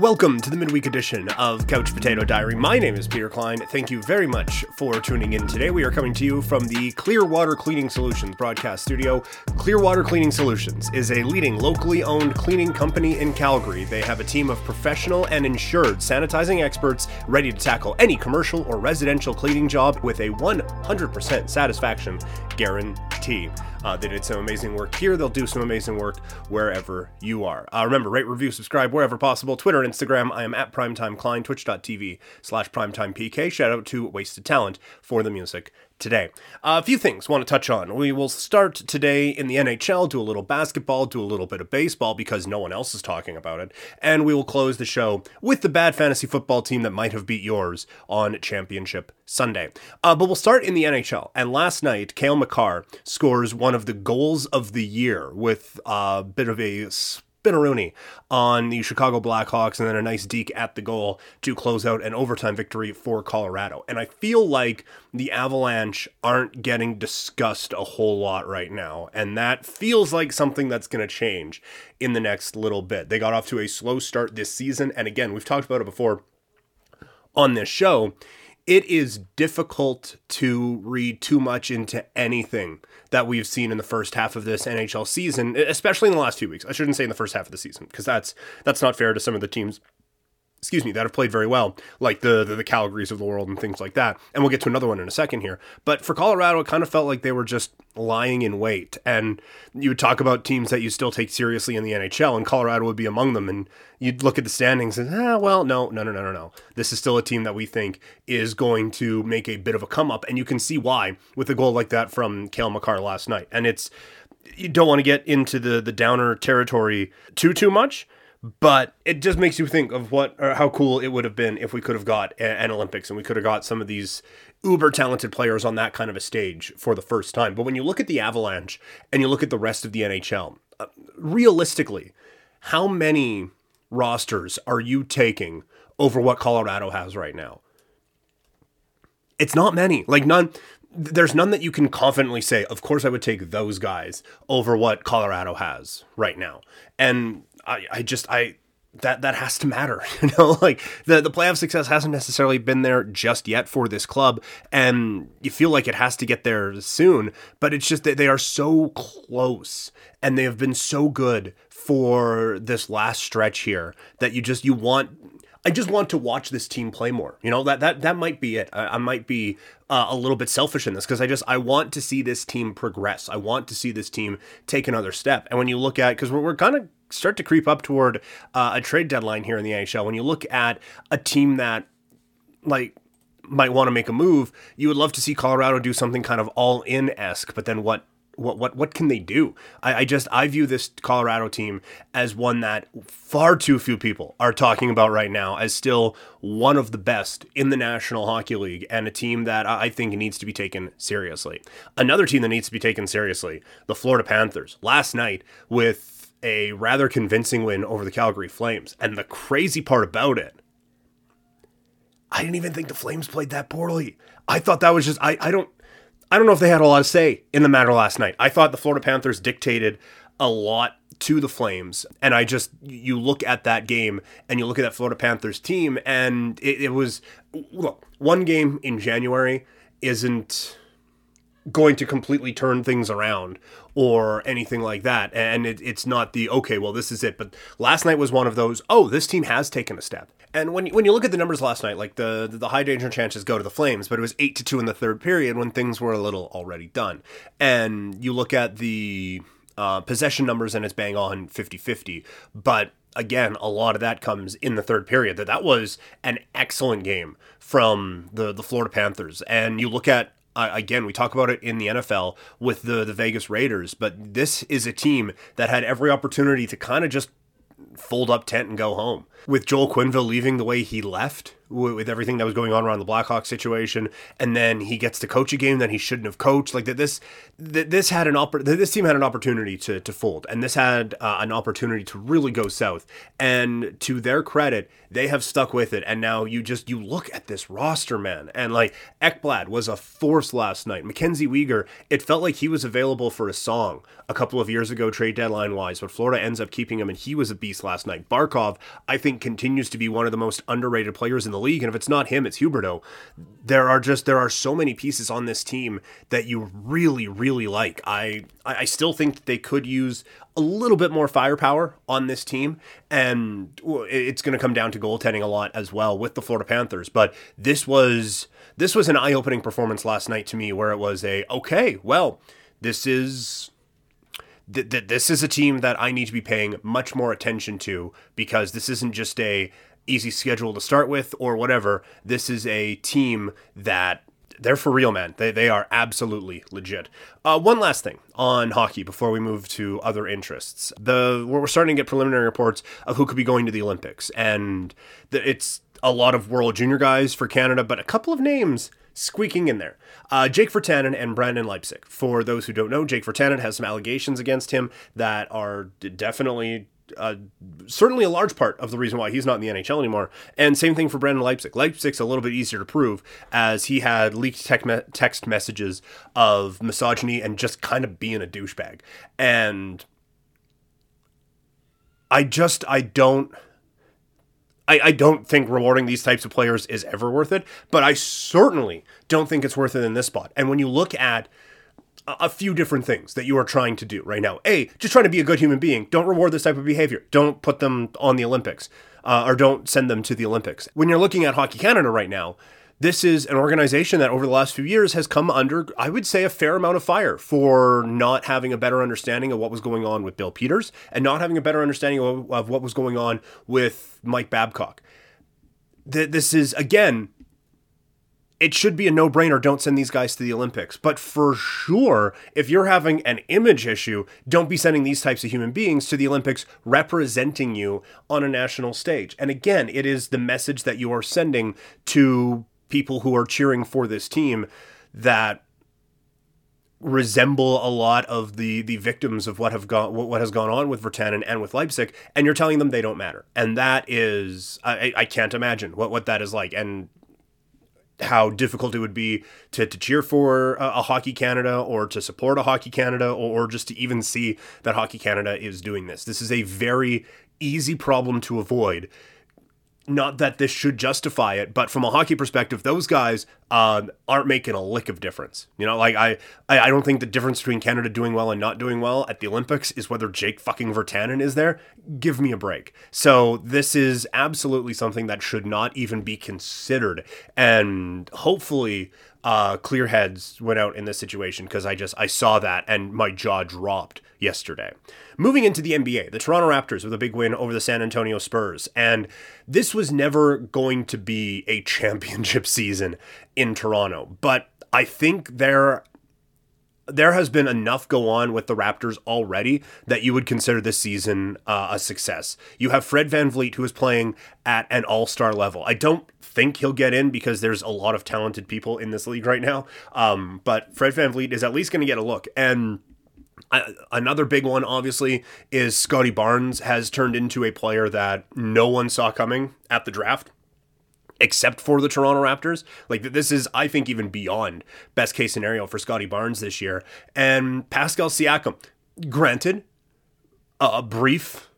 Welcome to the midweek edition of Couch Potato Diary. My name is Peter Klein. Thank you very much for tuning in today. We are coming to you from the Clearwater Cleaning Solutions broadcast studio. Clearwater Cleaning Solutions is a leading locally owned cleaning company in Calgary. They have a team of professional and insured sanitizing experts ready to tackle any commercial or residential cleaning job with a 100% satisfaction guarantee. Uh, they did some amazing work here. They'll do some amazing work wherever you are. Uh, remember, rate, review, subscribe wherever possible. Twitter and Instagram, I am at Primetime Klein, twitch.tv slash primetimepk. Shout out to Wasted Talent for the music today. Uh, a few things want to touch on. We will start today in the NHL, do a little basketball, do a little bit of baseball because no one else is talking about it, and we will close the show with the bad fantasy football team that might have beat yours on Championship Sunday. Uh, but we'll start in the NHL. And last night, Cale Makar scores one of the goals of the year with a bit of a Spinaroonie on the Chicago Blackhawks, and then a nice deke at the goal to close out an overtime victory for Colorado. And I feel like the Avalanche aren't getting discussed a whole lot right now, and that feels like something that's going to change in the next little bit. They got off to a slow start this season, and again, we've talked about it before on this show it is difficult to read too much into anything that we've seen in the first half of this NHL season, especially in the last few weeks. I shouldn't say in the first half of the season because that's that's not fair to some of the teams excuse me, that have played very well, like the, the, the Calgarys of the world and things like that. And we'll get to another one in a second here. But for Colorado, it kind of felt like they were just lying in wait. And you would talk about teams that you still take seriously in the NHL, and Colorado would be among them. And you'd look at the standings and ah, well, no, no, no, no, no, no. This is still a team that we think is going to make a bit of a come up, and you can see why with a goal like that from Cale Makar last night. And it's you don't want to get into the the downer territory too too much but it just makes you think of what or how cool it would have been if we could have got an Olympics and we could have got some of these uber talented players on that kind of a stage for the first time. But when you look at the Avalanche and you look at the rest of the NHL, uh, realistically, how many rosters are you taking over what Colorado has right now? It's not many. Like none there's none that you can confidently say, of course I would take those guys over what Colorado has right now. And I, I just I that that has to matter you know like the the playoff success hasn't necessarily been there just yet for this club and you feel like it has to get there soon but it's just that they are so close and they have been so good for this last stretch here that you just you want I just want to watch this team play more. You know that that that might be it. I, I might be uh, a little bit selfish in this because I just I want to see this team progress. I want to see this team take another step. And when you look at because we're, we're kind of start to creep up toward uh, a trade deadline here in the NHL. When you look at a team that like might want to make a move, you would love to see Colorado do something kind of all in esque. But then what? What what what can they do? I, I just I view this Colorado team as one that far too few people are talking about right now as still one of the best in the National Hockey League and a team that I think needs to be taken seriously. Another team that needs to be taken seriously, the Florida Panthers. Last night with a rather convincing win over the Calgary Flames. And the crazy part about it, I didn't even think the Flames played that poorly. I thought that was just I, I don't I don't know if they had a lot to say in the matter last night. I thought the Florida Panthers dictated a lot to the Flames. And I just, you look at that game and you look at that Florida Panthers team, and it, it was, look, one game in January isn't going to completely turn things around or anything like that. And it, it's not the, okay, well, this is it. But last night was one of those, oh, this team has taken a step. And when you, when you look at the numbers last night, like the, the high danger chances go to the Flames, but it was 8 to 2 in the third period when things were a little already done. And you look at the uh, possession numbers and it's bang on 50 50. But again, a lot of that comes in the third period. That that was an excellent game from the the Florida Panthers. And you look at uh, again, we talk about it in the NFL with the the Vegas Raiders, but this is a team that had every opportunity to kind of just fold up tent and go home. With Joel Quenneville leaving the way he left with everything that was going on around the Blackhawks situation, and then he gets to coach a game that he shouldn't have coached. Like that, this that this had an oppor- this team had an opportunity to to fold, and this had uh, an opportunity to really go south. And to their credit, they have stuck with it. And now you just you look at this roster, man, and like Ekblad was a force last night. Mackenzie Weegar, it felt like he was available for a song a couple of years ago, trade deadline wise, but Florida ends up keeping him, and he was a beast last night. Barkov, I think, continues to be one of the most underrated players in the league. And if it's not him, it's Huberdeau. There are just there are so many pieces on this team that you really, really like. I I still think they could use a little bit more firepower on this team, and it's going to come down to goaltending a lot as well with the Florida Panthers. But this was this was an eye opening performance last night to me, where it was a okay, well, this is this is a team that I need to be paying much more attention to because this isn't just a easy schedule to start with or whatever. This is a team that they're for real, man. They, they are absolutely legit. Uh, one last thing on hockey before we move to other interests. The we're starting to get preliminary reports of who could be going to the Olympics, and the, it's a lot of World Junior guys for Canada, but a couple of names squeaking in there. Uh, Jake Virtanen and Brandon Leipsic. For those who don't know, Jake Virtanen has some allegations against him that are definitely uh, certainly a large part of the reason why he's not in the NHL anymore. And same thing for Brandon Leipsic. Leipsic's a little bit easier to prove as he had leaked tech me- text messages of misogyny and just kind of being a douchebag. And I just, I don't. I, I don't think rewarding these types of players is ever worth it, but I certainly don't think it's worth it in this spot. And when you look at a few different things that you are trying to do right now. A, just trying to be a good human being. Don't reward this type of behavior. Don't put them on the Olympics uh, or don't send them to the Olympics. When you're looking at Hockey Canada right now, this is an organization that over the last few years has come under, I would say, a fair amount of fire for not having a better understanding of what was going on with Bill Peters and not having a better understanding of, of what was going on with Mike Babcock. This is, again, it should be a no brainer. Don't send these guys to the Olympics. But for sure, if you're having an image issue, don't be sending these types of human beings to the Olympics representing you on a national stage. And again, it is the message that you are sending to people who are cheering for this team that resemble a lot of the the victims of what have gone what has gone on with Virtanen and with Leipsic and you're telling them they don't matter, and that is I, I can't imagine what what that is like, and how difficult it would be to, to cheer for a, a, Hockey Canada or to support a Hockey Canada or, or just to even see that Hockey Canada is doing this. This is a very easy problem to avoid not that this should justify it, but from a hockey perspective, those guys um, aren't making a lick of difference. You know, like I, I don't think the difference between Canada doing well and not doing well at the Olympics is whether Jake fucking Virtanen is there. Give me a break. So this is absolutely something that should not even be considered, and hopefully uh, clear heads went out in this situation because I just I saw that and my jaw dropped yesterday. Moving into the NBA, the Toronto Raptors with a big win over the San Antonio Spurs, and this was never going to be a championship season in Toronto, but I think there there has been enough go on with the Raptors already that you would consider this season uh, a success. You have Fred VanVleet, who is playing at an all star level. I don't think he'll get in because there's a lot of talented people in this league right now. Um, but Fred VanVleet is at least going to get a look. And another big one, obviously, is Scottie Barnes has turned into a player that no one saw coming at the draft except for the Toronto Raptors. Like this is, I think, even beyond best case scenario for Scottie Barnes this year. And Pascal Siakam, granted, a brief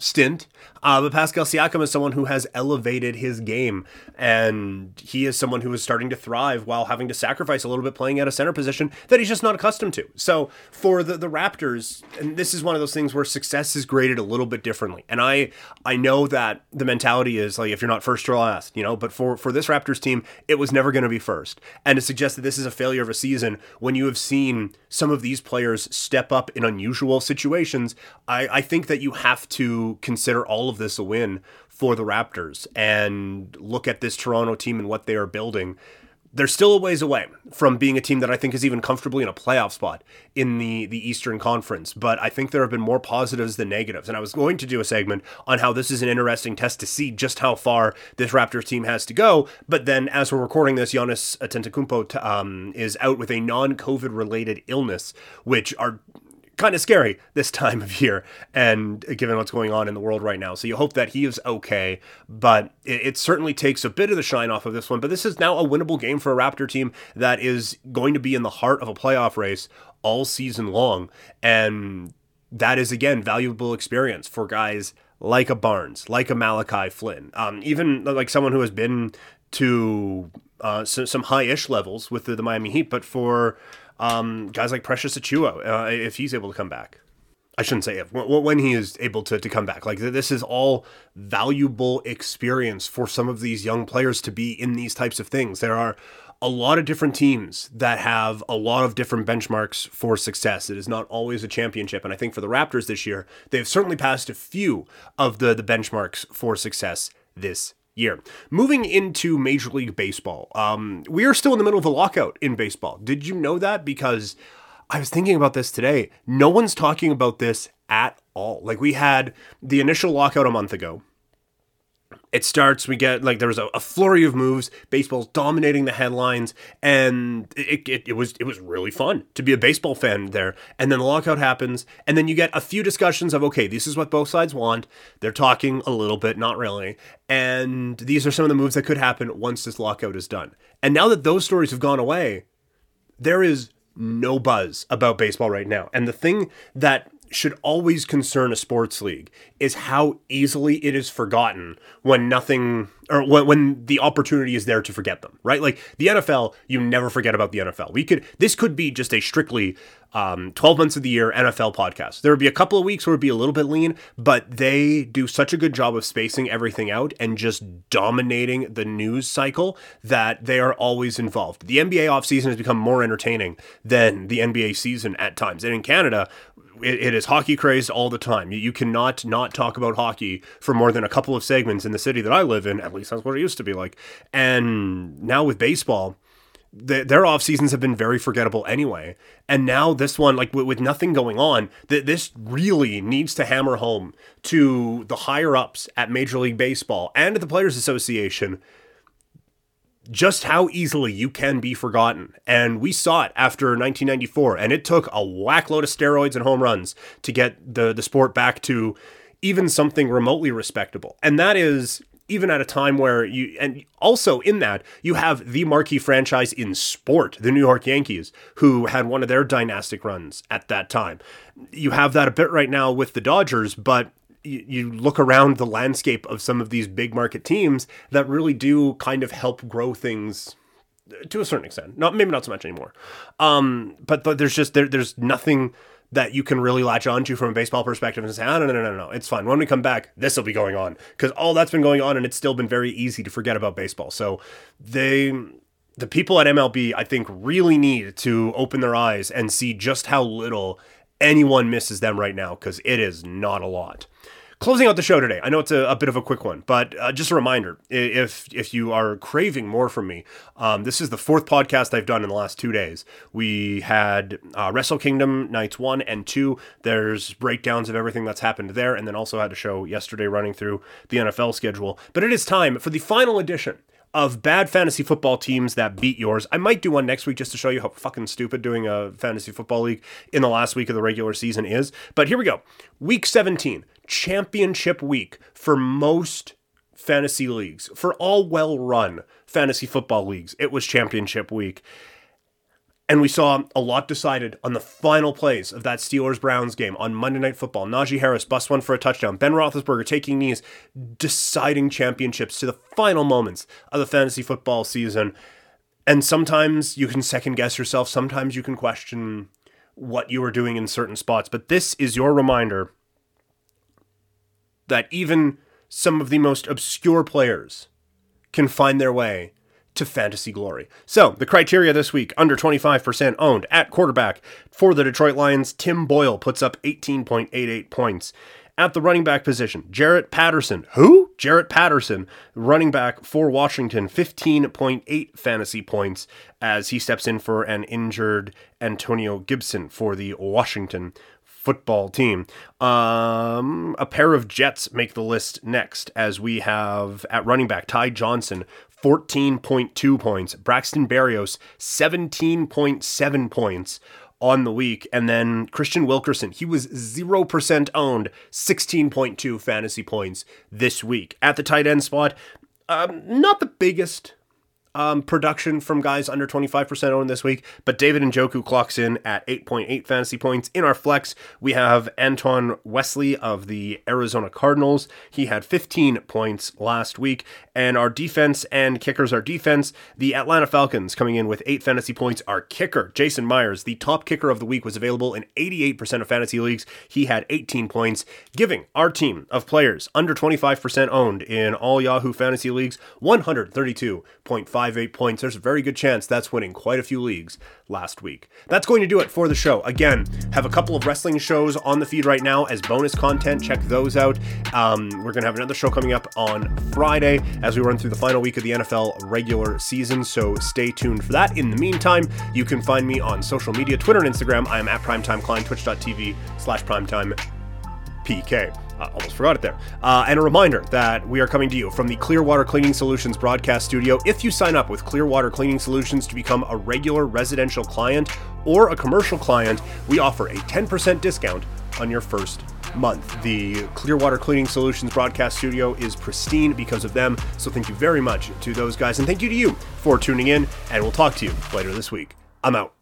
stint. Uh, but Pascal Siakam is someone who has elevated his game, and he is someone who is starting to thrive while having to sacrifice a little bit playing at a center position that he's just not accustomed to. So for the, the Raptors, and this is one of those things where success is graded a little bit differently. And I I know that the mentality is like if you're not first, you're last, you know. But for for this Raptors team, it was never going to be first. And to suggest that this is a failure of a season when you have seen some of these players step up in unusual situations, I, I think that you have to consider all of this a win for the Raptors and look at this Toronto team and what they are building they're still a ways away from being a team that I think is even comfortably in a playoff spot in the the Eastern Conference. But I think there have been more positives than negatives. And I was going to do a segment on how this is an interesting test to see just how far this Raptors team has to go. But then, as we're recording this, Giannis Antetokounmpo um, is out with a non-COVID related illness, which are kind of scary this time of year and given what's going on in the world right now. So you hope that he is okay, but it, it, certainly takes a bit of the shine off of this one. But this is now a winnable game for a Raptor team that is going to be in the heart of a playoff race all season long. And that is, again, valuable experience for guys like a Barnes, like a Malachi Flynn, um, even like someone who has been to uh, some high-ish levels with the, the Miami Heat, but for um, guys like Precious Achiuwa, uh, if he's able to come back. I shouldn't say if, when he is able to, to come back. Like, this is all valuable experience for some of these young players to be in these types of things. There are a lot of different teams that have a lot of different benchmarks for success. It is not always a championship. And I think for the Raptors this year, they've certainly passed a few of the, the benchmarks for success this year. Moving into Major League Baseball, um, we are still in the middle of a lockout in baseball. Did you know that? Because I was thinking about this today. No one's talking about this at all. Like we had the initial lockout a month ago it starts we get like there was a, a, flurry of moves baseball's dominating the headlines and it, it, it, was it was really fun to be a baseball fan there. And then the lockout happens and then you get a few discussions of okay this is what both sides want. They're talking a little bit not really. And these are some of the moves that could happen once this lockout is done. And now that those stories have gone away there is no buzz about baseball right now. And the thing that should always concern a sports league is how easily it is forgotten when nothing or when, the opportunity is there to forget them right like the nfl you never forget about the nfl we could this could be just a strictly um, 12 months of the year nfl podcast there would be a couple of weeks where it'd be a little bit lean but they do such a good job of spacing everything out and just dominating the news cycle that they are always involved the nba offseason has become more entertaining than the nba season at times and in canada it, is hockey crazed all the time. You, cannot not talk about hockey for more than a couple of segments in the city that I live in. At least that's what it used to be like. And now with baseball, the, their off seasons have been very forgettable anyway. And now this one, like with, with nothing going on, that this really needs to hammer home to the higher ups at Major League Baseball and the Players Association just how easily you can be forgotten. And we saw it after 1994, and it took a whack load of steroids and home runs to get the, the sport back to even something remotely respectable. And that is even at a time where you, and also in that, you have the marquee franchise in sport, the New York Yankees, who had one of their dynastic runs at that time. You have that a bit right now with the Dodgers, but you, look around the landscape of some of these big market teams that really do kind of help grow things to a certain extent. Not maybe not so much anymore. Um, but but there's just there there's nothing that you can really latch onto from a baseball perspective and say, oh, no, no, no, no, no, it's fine. When we come back, this will be going on because all that's been going on, and it's still been very easy to forget about baseball. So they, the people at MLB, I think, really need to open their eyes and see just how little anyone misses them right now because it is not a lot closing out the show today. I know it's a, a bit of a quick one, but uh, just a reminder: if if you are craving more from me, um, this is the fourth podcast I've done in the last two days. We had uh, Wrestle Kingdom nights one and two. There's breakdowns of everything that's happened there, and then also had a show yesterday running through the NFL schedule. But it is time for the final edition of bad fantasy football teams that beat yours. I might do one next week just to show you how fucking stupid doing a fantasy football league in the last week of the regular season is. But here we go. Week 17 championship week for most fantasy leagues. For all well run fantasy football leagues, it was championship week. And we saw a lot decided on the final plays of that Steelers Browns game on Monday Night Football. Najee Harris bust one for a touchdown. Ben Roethlisberger taking knees, deciding championships to the final moments of the fantasy football season. And sometimes you can second guess yourself. Sometimes you can question what you were doing in certain spots. But this is your reminder that even some of the most obscure players can find their way to fantasy glory. So, the criteria this week under 25% owned at quarterback for the Detroit Lions, Tim Boyle puts up 18.88 points. At the running back position, Jaret Patterson. Who? Jaret Patterson, running back for Washington, 15.8 fantasy points as he steps in for an injured Antonio Gibson for the Washington football team. Um, a pair of Jets make the list next, as we have at running back Ty Johnson, 14.2 points, Braxton Berrios, 17.7 points on the week. And then Kristian Wilkerson, he was 0% owned, 16.2 fantasy points this week. At the tight end spot, um, not the biggest um, production from guys under 25% owned this week, but David and Njoku clocks in at 8.8 fantasy points. In our flex, we have Antoine Wesley of the Arizona Cardinals. He had 15 points last week. And our defense and kickers, our defense, the Atlanta Falcons coming in with 8 fantasy points. Our kicker, Jason Myers, the top kicker of the week, was available in 88% of fantasy leagues. He had 18 points, giving our team of players under 25% owned in all Yahoo fantasy leagues 132.5 58 points. There's a very good chance that's winning quite a few leagues last week. That's going to do it for the show. Again, have a couple of wrestling shows on the feed right now as bonus content. Check those out. Um, we're going to have another show coming up on Friday as we run through the final week of the NFL regular season. So stay tuned for that. In the meantime, you can find me on social media Twitter and Instagram. I am at primetimeklein, twitch.tv slash primetime PK. I almost forgot it there. Uh, and a reminder that we are coming to you from the Clearwater Cleaning Solutions broadcast studio. If you sign up with Clearwater Cleaning Solutions to become a regular residential client or a commercial client, we offer a 10% discount on your first month. The Clearwater Cleaning Solutions broadcast studio is pristine because of them. So thank you very much to those guys. And thank you to you for tuning in. And we'll talk to you later this week. I'm out.